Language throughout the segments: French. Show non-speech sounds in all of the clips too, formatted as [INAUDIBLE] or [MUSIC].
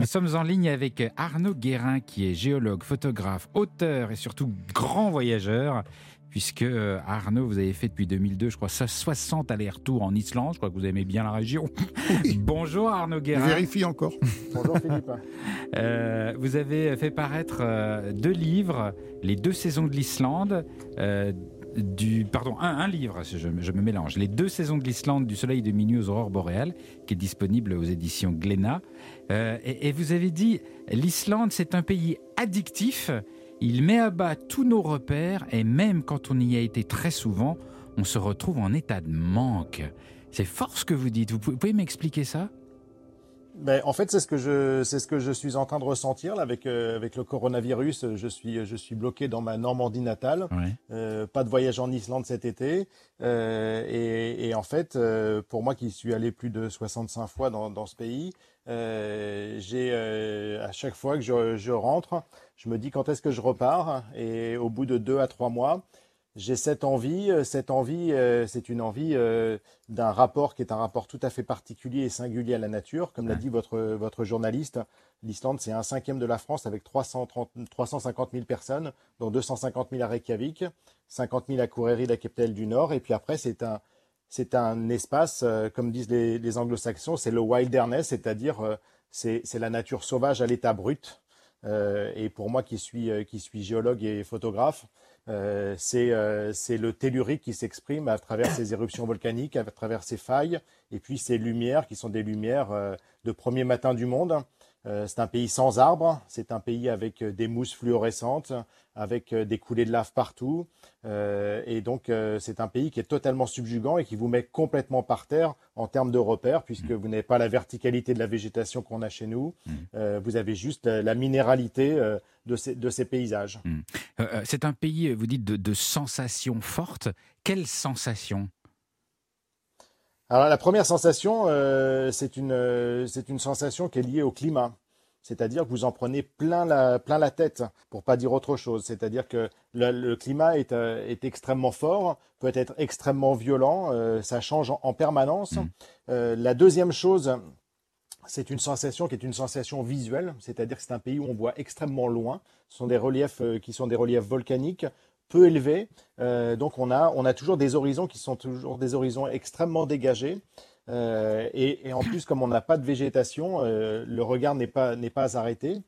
Nous sommes en ligne avec Arnaud Guérin, qui est géologue, photographe, auteur et surtout grand voyageur. Puisque euh, Arnaud, vous avez fait depuis 2002, je crois, 60 allers-retours en Islande. Je crois que vous aimez bien la région. [LAUGHS] Bonjour Arnaud Guérin. Vérifie encore. Bonjour Philippe. Euh, vous avez fait paraître euh, deux livres, Les deux saisons de l'Islande. Du, pardon, un, livre, je, me mélange. Les deux saisons de l'Islande, du soleil de minuit aux aurores boréales, qui est disponible aux éditions Glénat. Et, et, vous avez dit, l'Islande, c'est un pays addictif il met à bas tous nos repères et même quand on y a été très souvent, on se retrouve en état de manque. C'est fort ce que vous dites. Vous pouvez, m'expliquer ça? Ben, en fait, c'est ce que je c'est ce que je suis en train de ressentir là, avec euh, avec le coronavirus. Je suis je suis bloqué dans ma Normandie natale. Euh, pas de voyage en Islande cet été. Euh, et, et, en fait, euh, pour moi qui suis allé plus de 65 fois dans, dans ce pays, euh, j'ai à chaque fois que je, je rentre, je me dis quand est-ce que je repars? Et au bout de deux à trois mois, j'ai cette envie, euh, cette envie, euh, c'est une envie euh, d'un rapport qui est un rapport tout à fait particulier et singulier à la nature. Comme l'a dit votre, votre journaliste, l'Islande, c'est un cinquième de la France avec 330, 350 000 personnes, dont 250 000 à Reykjavik, 50 000 à Kureri, la capitale du Nord. Et puis après, c'est un, c'est un espace, comme disent les, les anglo-saxons, c'est le wilderness, c'est-à-dire c'est la nature sauvage à l'état brut. Et pour moi qui suis, qui suis géologue et photographe, euh, c'est le tellurique qui s'exprime à travers ces éruptions volcaniques, à travers ces failles, et puis ces lumières qui sont des lumières de premier matin du monde. Euh, c'est un pays sans arbres, c'est un pays avec euh, des mousses fluorescentes, avec euh, des coulées de lave partout. et donc, c'est un pays qui est totalement subjugant et qui vous met complètement par terre en termes de repères, puisque vous n'avez pas la verticalité de la végétation qu'on a chez nous. Mmh. vous avez juste la, minéralité de ces, de, ces, paysages. Mmh. c'est un pays, vous dites, de, de sensations fortes. Quelles sensations alors la première sensation, euh, c'est une, euh, c'est une sensation qui est liée au climat. C'est-à-dire que vous en prenez plein la, plein la tête, pour pas dire autre chose. C'est-à-dire que le, climat est, euh, est, extrêmement fort, peut être extrêmement violent, ça change en, permanence. Mmh. la deuxième chose, c'est une sensation qui est une sensation visuelle, c'est-à-dire que c'est un pays où on voit extrêmement loin. Ce sont des reliefs qui sont des reliefs volcaniques peu élevé. Euh, donc on a, on a toujours des horizons qui sont toujours des horizons extrêmement dégagés. Euh, et, en plus, comme on n'a pas de végétation, euh, le regard n'est pas, n'est pas arrêté.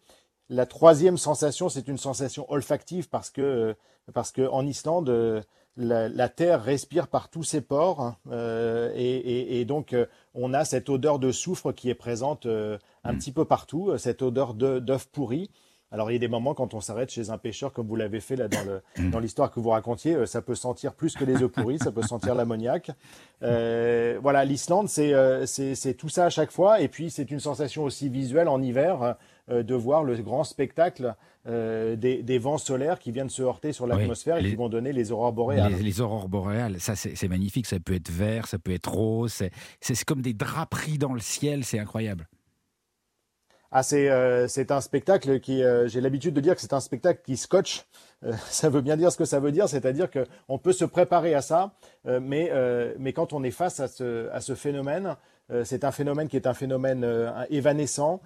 La troisième sensation, c'est une sensation olfactive parce que, parce que en Islande, la, terre respire par tous ses pores et, et, donc on a cette odeur de soufre qui est présente un mm. petit peu partout, cette odeur d'œuf pourri. Alors il y a des moments quand on s'arrête chez un pêcheur comme vous l'avez fait là dans le dans l'histoire que vous racontiez, euh, ça peut sentir plus que les œufs pourris, ça peut sentir l'ammoniac. Euh, voilà, l'Islande euh, c'est c'est tout ça à chaque fois et puis c'est une sensation aussi visuelle en hiver de voir le grand spectacle des, des, vents solaires qui viennent se heurter sur l'atmosphère et qui vont donner les aurores boréales. Les, aurores boréales, ça c'est magnifique, ça peut être vert, ça peut être rose, c'est comme des draperies dans le ciel, c'est incroyable. Ah, c'est euh, c'est un spectacle qui, euh, j'ai l'habitude de dire que c'est un spectacle qui scotche. Euh, [LAUGHS] ça veut bien dire ce que ça veut dire, c'est-à-dire que on peut se préparer à ça, mais mais quand on est face à ce à ce phénomène, c'est un phénomène qui est un phénomène évanescent,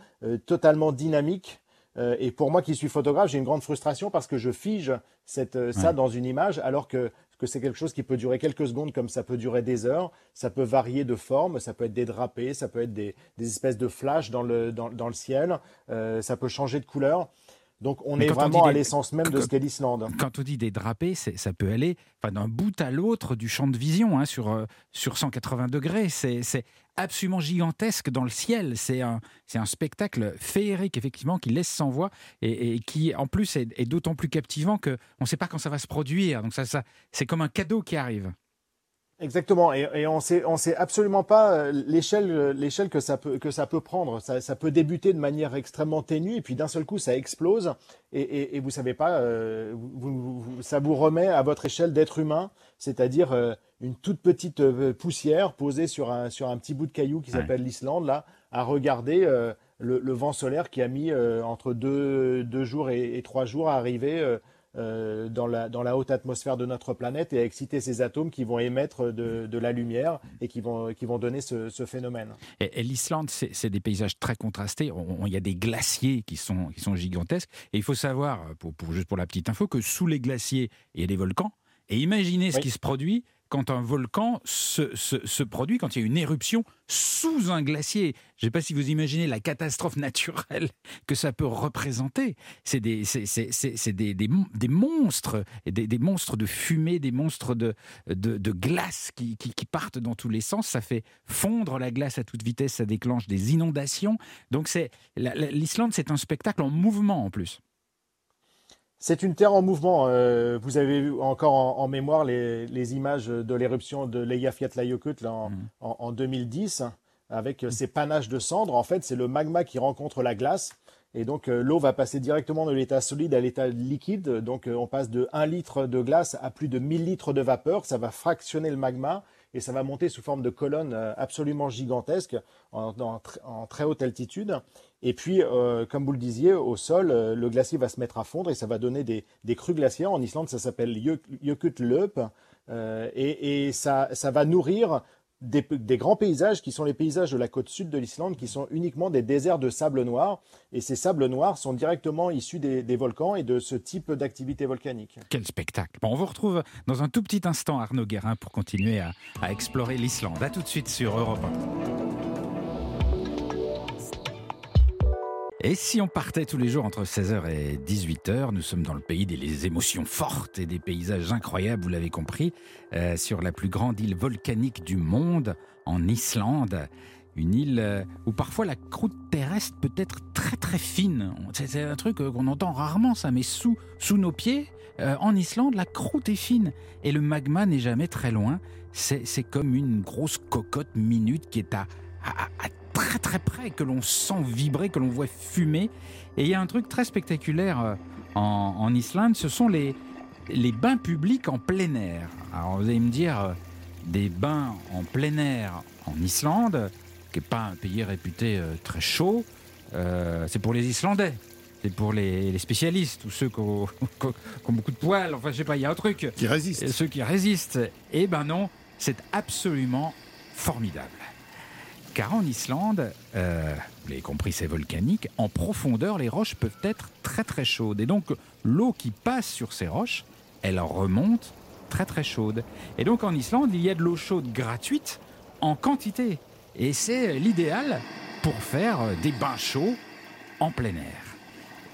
totalement dynamique. et pour moi qui suis photographe, j'ai une grande frustration parce que je fige cette, ça dans une image, alors que que c'est quelque chose qui peut durer quelques secondes comme ça peut durer des heures. Ça peut varier de forme, ça peut être des drapés, ça peut être des, des espèces de flashs dans le, dans, dans le ciel, euh, ça peut changer de couleur. Donc on est vraiment à l'essence même de ce qu'est l'Islande. Quand on dit des drapés, ça peut aller d'un bout à l'autre du champ de vision hein, sur, euh, sur 180 degrés. C'est absolument gigantesque dans le ciel. C'est un, un spectacle féerique, effectivement, qui laisse sans voix et, qui, en plus, est, d'autant plus captivant qu'on ne sait pas quand ça va se produire. Donc ça, ça c'est comme un cadeau qui arrive. Exactement, et, on sait, on sait absolument pas euh, l'échelle, euh, l'échelle que ça peut que ça peut prendre. Ça, peut débuter de manière extrêmement ténue, et puis d'un seul coup, ça explose, et, et, et vous savez pas, euh, vous, ça vous remet à votre échelle d'être humain, c'est-à-dire une toute petite poussière posée sur un sur un petit bout de caillou qui s'appelle l'Islande, là, à regarder le, vent solaire qui a mis entre deux, deux jours et, trois jours à arriver euh, dans, la, dans la haute atmosphère de notre planète et à exciter ces atomes qui vont émettre de, de la lumière et qui vont, qui vont donner ce, ce phénomène. Et, l'Islande, c'est des paysages très contrastés. Il y a des glaciers qui sont, qui sont gigantesques. Et il faut savoir, pour, pour, juste pour la petite info, que sous les glaciers, il y a des volcans. Et imaginez ce qui se produit quand un volcan se, produit, quand il y a une éruption sous un glacier. Je ne sais pas si vous imaginez la catastrophe naturelle que ça peut représenter. C'est des, monstres, des, monstres de fumée, des monstres de, glace qui, partent dans tous les sens. Ça fait fondre la glace à toute vitesse, ça déclenche des inondations. Donc l'Islande, c'est un spectacle en mouvement en plus. C'est une terre en mouvement. Euh, vous avez encore en, mémoire les, images de l'éruption de l'Eyjafjallajökull en, mm. en, 2010, avec mm. ces panaches de cendres. En fait, c'est le magma qui rencontre la glace. Et donc, euh, l'eau va passer directement de l'état solide à l'état liquide. Donc, euh, on passe de 1 litre de glace à plus de 1000 litres de vapeur. Ça va fractionner le magma et ça va monter sous forme de colonnes absolument gigantesques en, très haute altitude. Et puis, euh, comme vous le disiez, au sol, euh, le glacier va se mettre à fondre et ça va donner des, crues glaciaires. En Islande, ça s'appelle Jökullaup. Euh, et, ça, va nourrir des, grands paysages qui sont les paysages de la côte sud de l'Islande, qui sont uniquement des déserts de sable noir. Et ces sables noirs sont directement issus des, volcans et de ce type d'activité volcanique. Quel spectacle On vous retrouve dans un tout petit instant, Arnaud Guérin, pour continuer à, à explorer l'Islande. A tout de suite sur Europe 1. Et si on partait tous les jours entre 16h et 18h, nous sommes dans le pays des émotions fortes et des paysages incroyables, vous l'avez compris, euh, sur la plus grande île volcanique du monde, en Islande. Une île euh, où parfois la croûte terrestre peut être très très fine. C'est un truc euh, qu'on entend rarement ça, mais sous, sous nos pieds, en Islande, la croûte est fine et le magma n'est jamais très loin. C'est comme une grosse cocotte minute qui est à, très très près, que l'on sent vibrer, que l'on voit fumer. Et il y a un truc très spectaculaire euh, en, Islande, ce sont les, les bains publics en plein air. Alors vous allez me dire, euh, des bains en plein air en Islande, qui n'est pas un pays réputé euh, très chaud, c'est pour les Islandais. C'est pour les, spécialistes, ou ceux qui ont, [LAUGHS] qui ont, beaucoup de poils, enfin je sais pas, il y a un truc. Qui résistent. Ceux qui résistent. Eh ben non, c'est absolument formidable. Car en Islande, euh, vous l'avez compris, c'est volcanique, en profondeur, les roches peuvent être très très chaudes. Et donc l'eau qui passe sur ces roches, elle remonte très très chaude. Et donc en Islande, il y a de l'eau chaude gratuite en quantité. Et c'est l'idéal pour faire des bains chauds en plein air.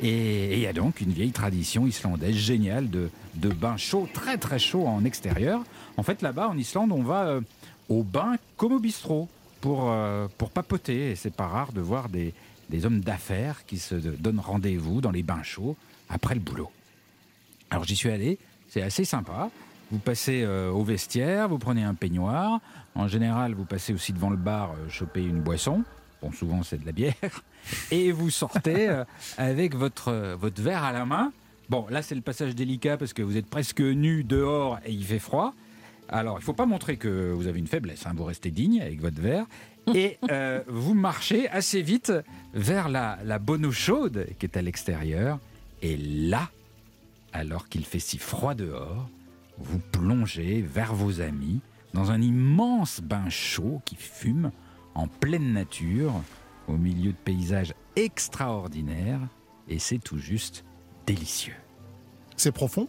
Et il y a donc une vieille tradition islandaise géniale de, de bains chauds, très très chauds en extérieur. En fait, là-bas, en Islande, on va euh, au bain comme au bistrot pour, euh, pour papoter. Et c'est pas rare de voir des, des hommes d'affaires qui se donnent rendez-vous dans les bains chauds après le boulot. Alors j'y suis allé, c'est assez sympa. Vous passez euh, au vestiaire, vous prenez un peignoir. En général, vous passez aussi devant le bar euh, choper une boisson. Bon, souvent c'est de la bière. [LAUGHS] Et vous sortez avec votre, votre verre à la main. Bon, là c'est le passage délicat parce que vous êtes presque nu dehors et il fait froid. Alors, il ne faut pas montrer que vous avez une faiblesse. Hein. Vous restez digne avec votre verre. Et [LAUGHS] euh, vous marchez assez vite vers la, bonne eau chaude qui est à l'extérieur. Et là, alors qu'il fait si froid dehors, vous plongez vers vos amis dans un immense bain chaud qui fume en pleine nature, au milieu de paysages extraordinaires. Et c'est tout juste délicieux. C'est profond?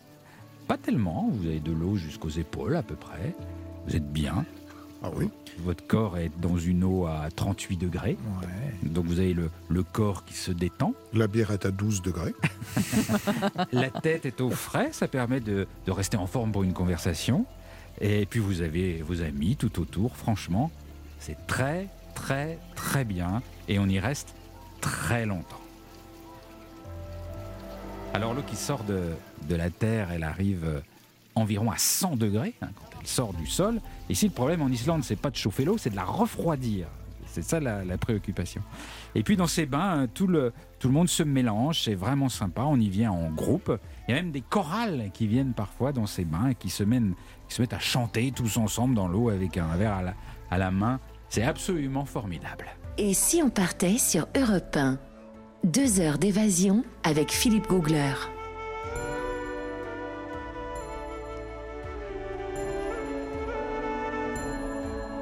Pas tellement, vous avez de l'eau jusqu'aux épaules à peu près. Vous êtes bien. Ah oui. Votre corps est dans une eau à 38 degrés. Donc vous avez le, corps qui se détend. La bière est à 12 degrés. [LAUGHS] La tête est au frais, ça permet de, de, rester en forme pour une conversation. Et puis vous avez vos amis tout autour, franchement, c'est très très très bien et on y reste très longtemps. Alors l'eau qui sort de, de, la terre, elle arrive euh, environ à 100 degrés hein, quand elle sort du sol. Ici, le problème en Islande, c'est pas de chauffer l'eau, c'est de la refroidir. C'est ça la, préoccupation. Et puis dans ces bains, tout le, tout le monde se mélange, c'est vraiment sympa, on y vient en groupe. Il y a même des chorales qui viennent parfois dans ces bains et qui se, qui se mettent à chanter tous ensemble dans l'eau avec un verre à la, à la main. C'est absolument formidable. Et si on partait sur Europe 1 deux heures d'évasion avec Philippe Googler.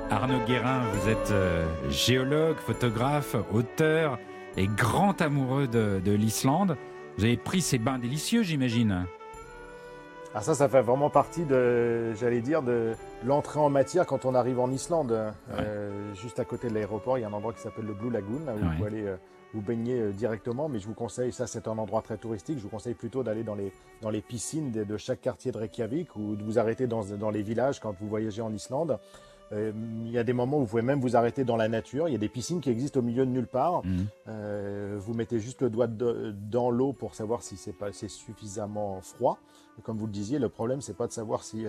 Arnaud Guérin, vous êtes euh, géologue, photographe, auteur et grand amoureux de, l'Islande. Vous avez pris ces bains délicieux, j'imagine. Ah ça, ça fait vraiment partie de, j'allais dire, de l'entrée en matière quand on arrive en Islande. Hein. Euh, juste à côté de l'aéroport, il y a un endroit qui s'appelle le Blue Lagoon, là où vous pouvez euh, vous baigner directement. Mais je vous conseille, ça c'est un endroit très touristique, je vous conseille plutôt d'aller dans les, dans les piscines de, chaque quartier de Reykjavik ou de vous arrêter dans, dans les villages quand vous voyagez en Islande. Euh, il y a des moments où vous pouvez même vous arrêter dans la nature. Il y a des piscines qui existent au milieu de nulle part. Mhm. Euh, vous mettez juste le doigt dans l'eau pour savoir si c'est suffisamment froid. Comme vous le disiez, le problème c'est pas de savoir si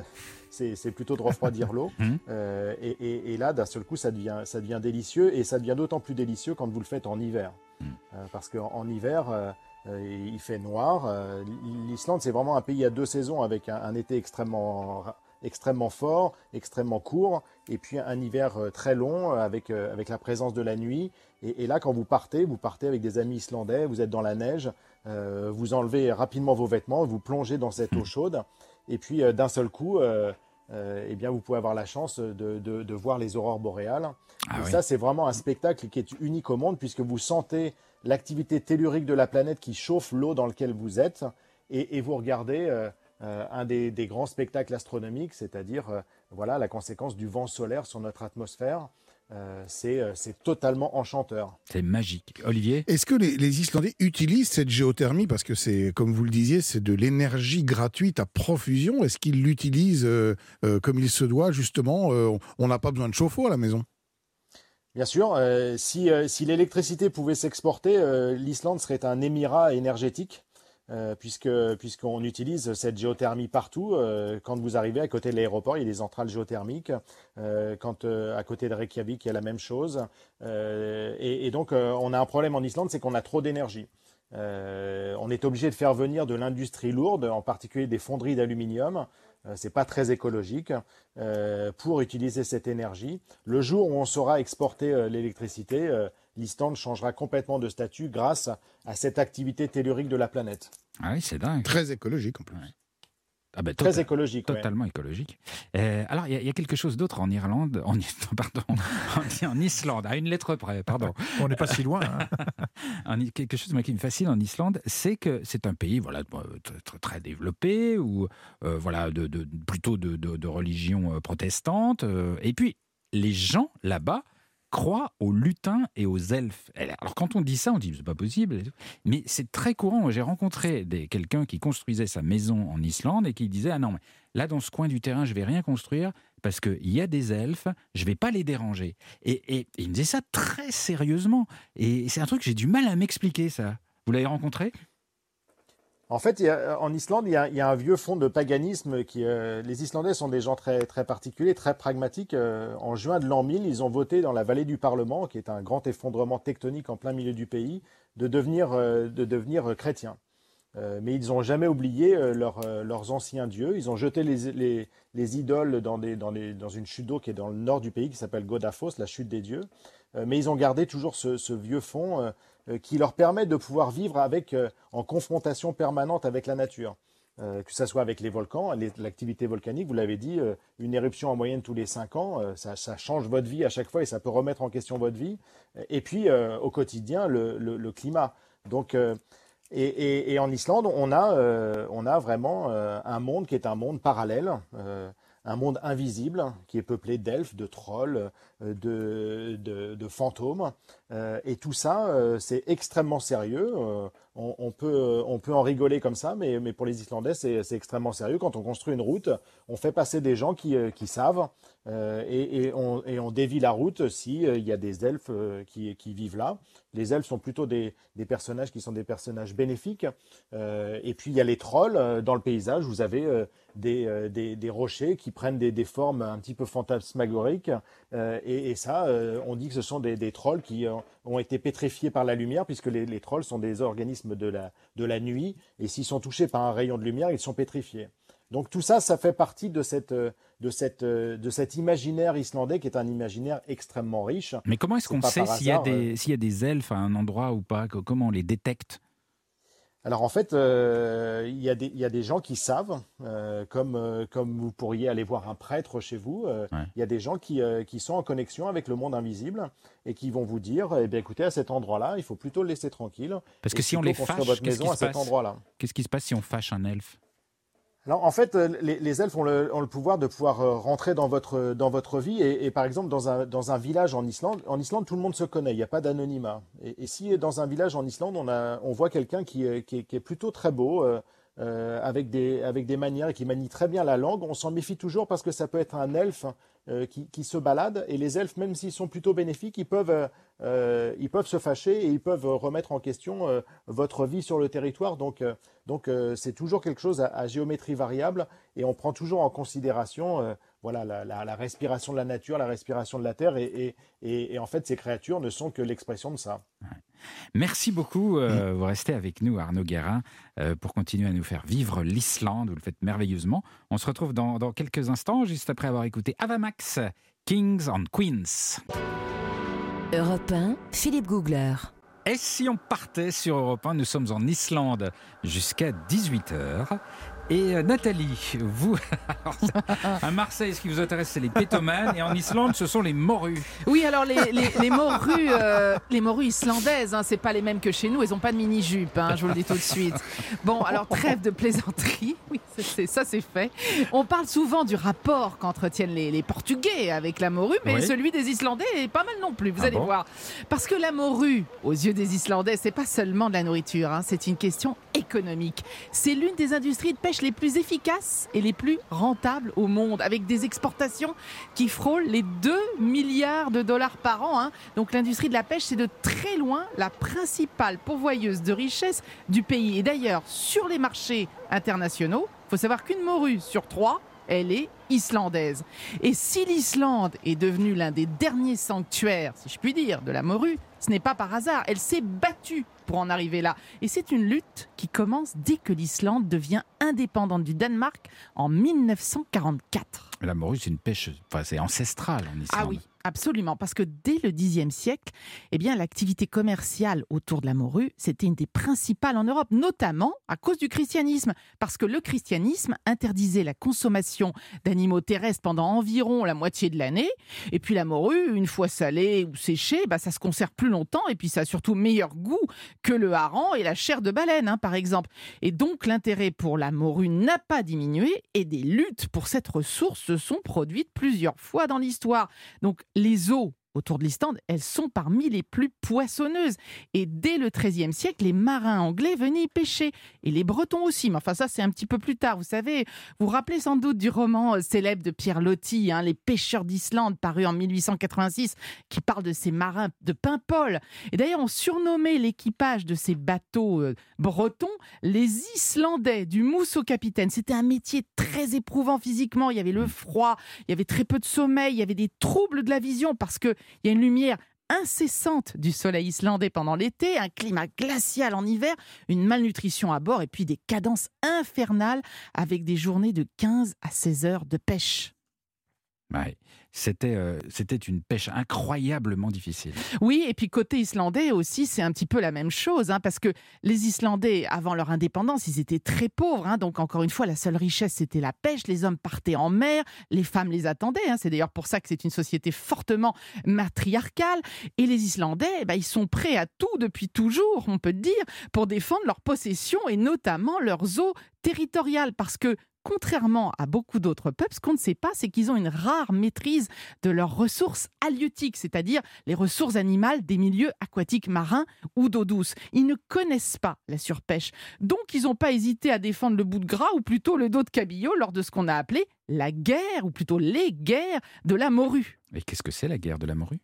c'est plutôt de refroidir l'eau. [LAUGHS] Mhm. Euh, et, là, d'un seul coup, ça devient ça devient délicieux et ça devient d'autant plus délicieux quand vous le faites en hiver, mhm. parce qu'en hiver il fait noir. L'Islande, c'est vraiment un pays à deux saisons avec un été extrêmement extrêmement fort, extrêmement court, et puis un hiver euh, très long euh, avec, euh, avec la présence de la nuit. Et, là, quand vous partez, vous partez avec des amis islandais, vous êtes dans la neige, vous enlevez rapidement vos vêtements, vous plongez dans cette eau chaude, et puis d'un seul coup, eh bien, vous pouvez avoir la chance de, de, voir les aurores boréales. Ah et ça, c'est vraiment un spectacle qui est unique au monde, puisque vous sentez l'activité tellurique de la planète qui chauffe l'eau dans laquelle vous êtes, et, et vous regardez euh, un des, grands spectacles astronomiques, c'est-à-dire euh, voilà la conséquence du vent solaire sur notre atmosphère. Euh, c'est totalement enchanteur. C'est magique. Olivier Est-ce que les, Islandais utilisent cette géothermie? Parce que c'est, comme vous le disiez, c'est de l'énergie gratuite à profusion. Est-ce qu'ils l'utilisent comme il se doit, justement On n'a pas besoin de chauffe-eau à la maison Bien sûr, si, si l'électricité pouvait s'exporter, l'Islande serait un émirat énergétique. Euh, puisque puisqu'on utilise cette géothermie partout. Euh, quand vous arrivez à côté de l'aéroport, il y a des centrales géothermiques. Euh, quand à côté de Reykjavik, il y a la même chose. Et, et, donc, on a un problème en Islande, c'est qu'on a trop d'énergie. on est obligé de faire venir de l'industrie lourde, en particulier des fonderies d'aluminium. C'est pas très écologique pour utiliser cette énergie. Le jour où on saura exporter l'électricité, l'Islande changera complètement de statut grâce à cette activité tellurique de la planète. Ah oui, c'est dingue. Très écologique en plus. Ah ben, Très écologique. Totalement écologique. Euh, alors, il y, a quelque chose d'autre en Irlande, en, [LAUGHS] pardon, en, Islande, à une lettre près, pardon. On n'est pas si loin. Hein. [LAUGHS] quelque chose qui me fascine en Islande, c'est que c'est un pays voilà, très, très développé, ou euh, voilà, de, plutôt de, de religion euh, protestante. et puis, les gens là-bas croient aux lutins et aux elfes. Alors quand on dit ça, on dit c'est pas possible, mais c'est très courant. J'ai rencontré quelqu'un qui construisait sa maison en Islande et qui disait ah non mais là dans ce coin du terrain je vais rien construire parce qu'il y a des elfes, je vais pas les déranger. Et, il me disait ça très sérieusement et c'est un truc que j'ai du mal à m'expliquer ça. Vous l'avez rencontré? En fait, en Islande, il y, a, un vieux fond de paganisme. Euh, les Islandais sont des gens très, très particuliers, très pragmatiques. Euh, en juin de l'an 1000, ils ont voté dans la vallée du Parlement, qui est un grand effondrement tectonique en plein milieu du pays, de devenir, euh, de devenir chrétiens. mais ils n'ont jamais oublié leurs anciens dieux. Ils ont jeté les, les, idoles dans, une chute d'eau qui est dans le nord du pays, qui s'appelle Godaphos, la chute des dieux. mais ils ont gardé toujours ce, vieux fond euh, qui leur permet de pouvoir vivre avec, euh, en confrontation permanente avec la nature. Euh, que ce soit avec les volcans, l'activité volcanique, vous l'avez dit, une éruption en moyenne tous les 5 ans, ça, change votre vie à chaque fois et ça peut remettre en question votre vie. Et puis au quotidien, le, climat. Donc, et, en Islande, on a, on a vraiment un monde qui est un monde parallèle un monde invisible qui est peuplé d'elfes, de trolls, euh, de, fantômes. Euh, et tout ça, euh, c'est extrêmement sérieux. On, peut, on peut en rigoler comme ça, mais, mais pour les Islandais, c'est extrêmement sérieux. Quand on construit une route, on fait passer des gens qui, qui savent et, et, on, et, on, dévie la route s'il il y a des elfes qui, qui, vivent là. Les elfes sont plutôt des, des, personnages qui sont des personnages bénéfiques. et puis il y a les trolls dans le paysage. Vous avez des, des, des, rochers qui prennent des, formes un petit peu fantasmagoriques. et et, ça, euh, on dit que ce sont des, trolls qui euh, ont été pétrifiés par la lumière, puisque les, trolls sont des organismes de la, de la nuit, et s'ils sont touchés par un rayon de lumière, ils sont pétrifiés. Donc tout ça, ça fait partie de, cette, de, cette, de cet imaginaire islandais qui est un imaginaire extrêmement riche. Mais comment est-ce qu'on sait s'il y, a des, euh, s'il y a des elfes à un endroit ou pas? Comment on les détecte? Alors en fait, euh, il y, y, a des gens qui savent, euh, comme, euh, comme vous pourriez aller voir un prêtre chez vous, il y a des gens qui, qui, sont en connexion avec le monde invisible et qui vont vous dire, eh bien écoutez, à cet endroit-là, il faut plutôt le laisser tranquille. Parce que si on les fâche, votre maison à cet endroit-là. Qu'est-ce qui se passe si on fâche un elfe? Alors en fait, euh, les, elfes ont le, pouvoir de pouvoir euh, rentrer dans votre, dans votre vie et, par exemple dans un, dans un village en Islande, en Islande tout le monde se connaît, il n'y a pas d'anonymat. Et, si dans un village en Islande on, a, on voit quelqu'un qui, qui, est plutôt très beau, euh, avec, des, avec des manières et qui manie très bien la langue, on s'en méfie toujours parce que ça peut être un elfe qui, qui, se balade et les elfes, même s'ils sont plutôt bénéfiques, ils peuvent euh, ils peuvent se fâcher et ils peuvent remettre en question euh, votre vie sur le territoire. Donc, euh, donc c'est toujours quelque chose à, géométrie variable et on prend toujours en considération voilà, la, respiration de la nature, la respiration de la terre. Et, et, en fait, ces créatures ne sont que l'expression de ça. Merci beaucoup. Mm. Vous restez avec nous, Arnaud Guérin, pour continuer à nous faire vivre l'Islande. Vous le faites merveilleusement. On se retrouve dans, dans quelques instants, juste après avoir écouté Avamax, Kings and Queens. Europe 1, Philippe Googler. Et si on partait sur Europe 1, nous sommes en Islande jusqu'à 18h. Et euh, Nathalie, vous, [LAUGHS] à Marseille, ce qui vous intéresse, c'est les pétomanes, et en Islande, ce sont les morues. Oui, alors les, les, morues, euh, les morues islandaises, hein, c'est pas les mêmes que chez nous, elles ont pas de mini-jupe, hein, je vous le dis tout de suite. Bon, alors trêve de plaisanterie, [LAUGHS] oui, c'est, ça c'est fait. On parle souvent du rapport qu'entretiennent les, les Portugais avec la morue, mais celui des Islandais est pas mal non plus, vous ah allez voir. Parce que la morue, aux yeux des Islandais, c'est pas seulement de la nourriture, hein, c'est une question économique. C'est l'une des industries de pêche les plus efficaces et les plus rentables au monde, avec des exportations qui frôlent les 2 milliards de dollars par an. Hein. Donc l'industrie de la pêche, c'est de très loin la principale pourvoyeuse de richesses du pays. Et d'ailleurs, sur les marchés internationaux, il faut savoir qu'une morue sur trois elle est islandaise. Et si l'Islande est devenue l'un des derniers sanctuaires, si je puis dire, de la morue, ce n'est pas par hasard. Elle s'est battue pour en arriver là. Et c'est une lutte qui commence dès que l'Islande devient indépendante du Danemark en 1944. La morue, c'est une pêche, enfin, c'est ancestral en Islande. Ah oui, Absolument, parce que dès le Xe siècle, eh bien, l'activité commerciale autour de la morue, c'était une des principales en Europe, notamment à cause du christianisme, parce que le christianisme interdisait la consommation d'animaux terrestres pendant environ la moitié de l'année, et puis la morue, une fois salée ou séchée, bah, ça se conserve plus longtemps, et puis ça a surtout meilleur goût que le hareng et la chair de baleine, hein, par exemple. Et donc l'intérêt pour la morue n'a pas diminué, et des luttes pour cette ressource se sont produites plusieurs fois dans l'histoire. Donc les eaux autour de l'Islande, elles sont parmi les plus poissonneuses. Et dès le XIIIe siècle, les marins anglais venaient y pêcher. Et les Bretons aussi. Mais enfin, ça, c'est un petit peu plus tard. Vous savez, vous vous rappelez sans doute du roman euh, célèbre de Pierre Loti, hein, Les pêcheurs d'Islande, paru en 1886, qui parle de ces marins de Paimpol. Et d'ailleurs, on surnommait l'équipage de ces bateaux euh, bretons les Islandais, du mousse au capitaine. C'était un métier très éprouvant physiquement. Il y avait le froid, il y avait très peu de sommeil, il y avait des troubles de la vision parce que il y a une lumière incessante du soleil islandais pendant l'été, un climat glacial en hiver, une malnutrition à bord et puis des cadences infernales avec des journées de 15 à 16 heures de pêche. C'était, euh, c'était une pêche incroyablement difficile. Oui, et puis côté islandais aussi, c'est un petit peu la même chose, hein, parce que les Islandais, avant leur indépendance, ils étaient très pauvres. Hein, donc encore une fois, la seule richesse, c'était la pêche. Les hommes partaient en mer, les femmes les attendaient. Hein. c'est d'ailleurs pour ça que c'est une société fortement matriarcale. Et les Islandais, bah, ils sont prêts à tout depuis toujours, on peut dire, pour défendre leurs possessions et notamment leurs eaux territoriales, parce que contrairement à beaucoup d'autres peuples, ce qu'on ne sait pas, c'est qu'ils ont une rare maîtrise de leurs ressources halieutiques, c'est-à-dire les ressources animales des milieux aquatiques marins ou d'eau douce. Ils ne connaissent pas la surpêche. Donc, ils n'ont pas hésité à défendre le bout de gras ou plutôt le dos de cabillaud lors de ce qu'on a appelé la guerre, ou plutôt les guerres de la morue. Et qu'est-ce que c'est la guerre de la morue?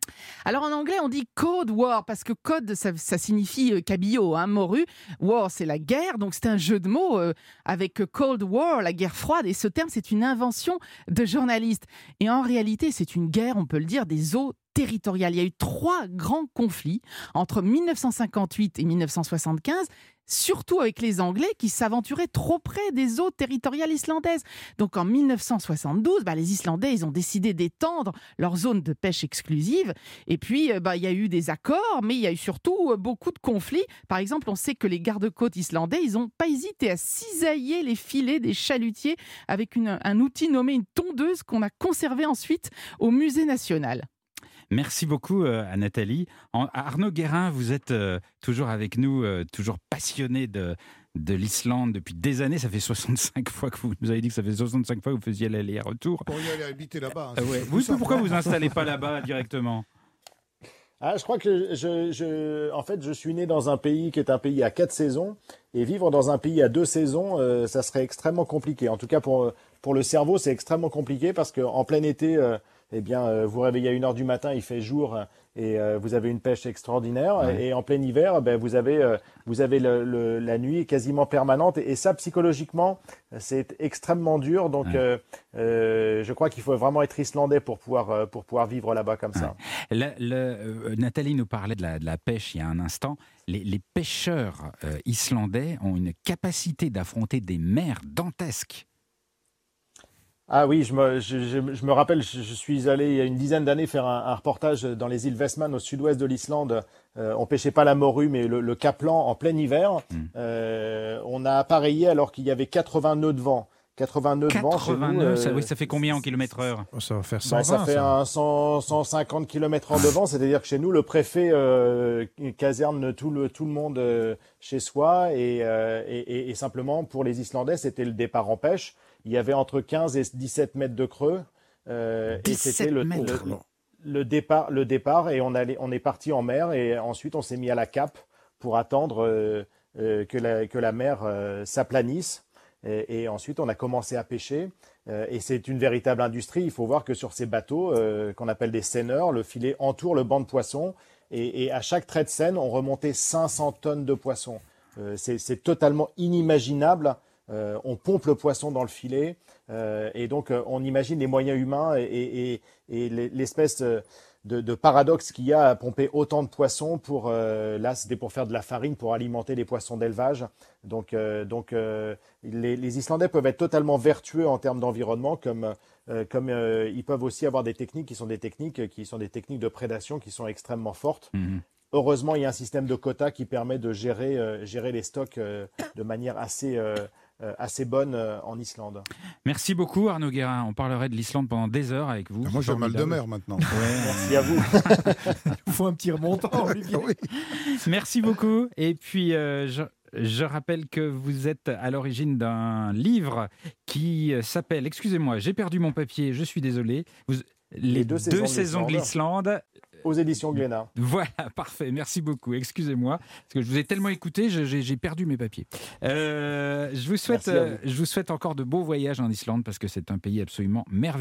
Alors en anglais, on dit Code War, parce que code, ça, signifie euh, cabillaud, hein, morue. War, c'est la guerre, donc c'est un jeu de mots euh, avec Cold War, la guerre froide. Et ce terme, c'est une invention de journalistes. Et en réalité, c'est une guerre, on peut le dire, des eaux territoriale. Il y a eu trois grands conflits entre 1958 et 1975 surtout avec les Anglais qui s'aventuraient trop près des eaux territoriales islandaises. Donc en 1972, bah, les Islandais ils ont décidé d'étendre leur zone de pêche exclusive. Et puis euh, bah, il y a eu des accords, mais il y a eu surtout euh, beaucoup de conflits. Par exemple, on sait que les gardes-côtes islandais, ils n'ont pas hésité à cisailler les filets des chalutiers avec un outil nommé une tondeuse qu'on a conservé ensuite au musée national. Merci beaucoup euh, à Nathalie. Arnaud Guérin, vous êtes euh, toujours avec nous, euh, toujours passionné de, de l'Islande depuis des années. Ça fait 65 [LAUGHS] fois que vous nous avez dit que ça fait 65 fois que vous faisiez l'aller-retour. Pour y aller habiter là-bas. Hein, vous, pourquoi vous installez pas là-bas directement? Ah, je crois que je, je, en fait, je suis né dans un pays qui est un pays à quatre saisons, et vivre dans un pays à deux saisons, ça serait extrêmement compliqué. En tout cas, pour, pour le cerveau, c'est extrêmement compliqué parce qu'en plein été, eh bien, euh, vous réveillez à 1h du matin, il fait jour et euh, vous avez une pêche extraordinaire. Et en plein hiver, ben, vous avez, euh, vous avez le, la nuit quasiment permanente. Et, ça, psychologiquement, c'est extrêmement dur. Donc, je crois qu'il faut vraiment être islandais pour pouvoir, pour pouvoir vivre là-bas comme ça. Le, Nathalie nous parlait de la, de la, pêche il y a un instant. Les, les pêcheurs islandais ont une capacité d'affronter des mers dantesques. Ah oui, je me, je, je, me rappelle, je, suis allé il y a une dizaine d'années faire un, reportage dans les îles Westman au sud-ouest de l'Islande. Euh, on pêchait pas la morue, mais le, le caplan en plein hiver. Hmm. Euh, on a appareillé alors qu'il y avait 80 nœuds de vent. 80 nœuds de vent. 80 nœuds, ça, oui, ça fait combien en kilomètre heure Ça va faire 120, bah, Ça fait Un 100, 150 km en de vent, c'est-à-dire que chez nous, le préfet euh, caserne tout le, tout le monde euh, chez soi et, euh, et, et, et, simplement pour les Islandais, c'était le départ en pêche il y avait entre 15 et 17 mètres de creux. Euh, et c'était le, le, départ, le départ, et on, allait, on est parti en mer, et ensuite on s'est mis à la cape pour attendre euh, euh, que, la, que la mer s'aplanisse. Et, ensuite, on a commencé à pêcher. et c'est une véritable industrie. Il faut voir que sur ces bateaux, qu'on appelle des seineurs, le filet entoure le banc de poissons. Et, et à chaque trait de seine, on remontait 500 tonnes de poissons. c'est totalement inimaginable euh, on pompe le poisson dans le filet, euh, et donc euh, on imagine les moyens humains et, l'espèce de, paradoxe qu'il y a à pomper autant de poissons pour là c'était pour faire de la farine pour alimenter les poissons d'élevage. Donc, donc les, Islandais peuvent être totalement vertueux en termes d'environnement, comme comme ils peuvent aussi avoir des techniques qui sont des techniques qui sont des techniques de prédation qui sont extrêmement fortes. Mhm. Heureusement, il y a un système de quotas qui permet de gérer, gérer les stocks de manière assez, assez bonne euh, en Islande. Merci beaucoup Arnaud Guérin. On parlerait de l'Islande pendant des heures avec vous. Ah, moi j'ai mal de mer maintenant. [LAUGHS] Merci à vous. [LAUGHS] Il faut un petit remontant. [LAUGHS] Merci beaucoup. Et puis euh, je... rappelle que vous êtes à l'origine d'un livre qui s'appelle, excusez-moi, j'ai perdu mon papier, je suis désolé. Les, deux, saisons, de l'Islande. Aux éditions Glénat. Voilà, [LAUGHS] parfait. Merci beaucoup. Excusez-moi, parce que je vous ai tellement écouté, j'ai perdu mes papiers. Euh, je, vous souhaite, euh, je vous souhaite encore de beaux voyages en Islande, parce que c'est un pays absolument merveilleux.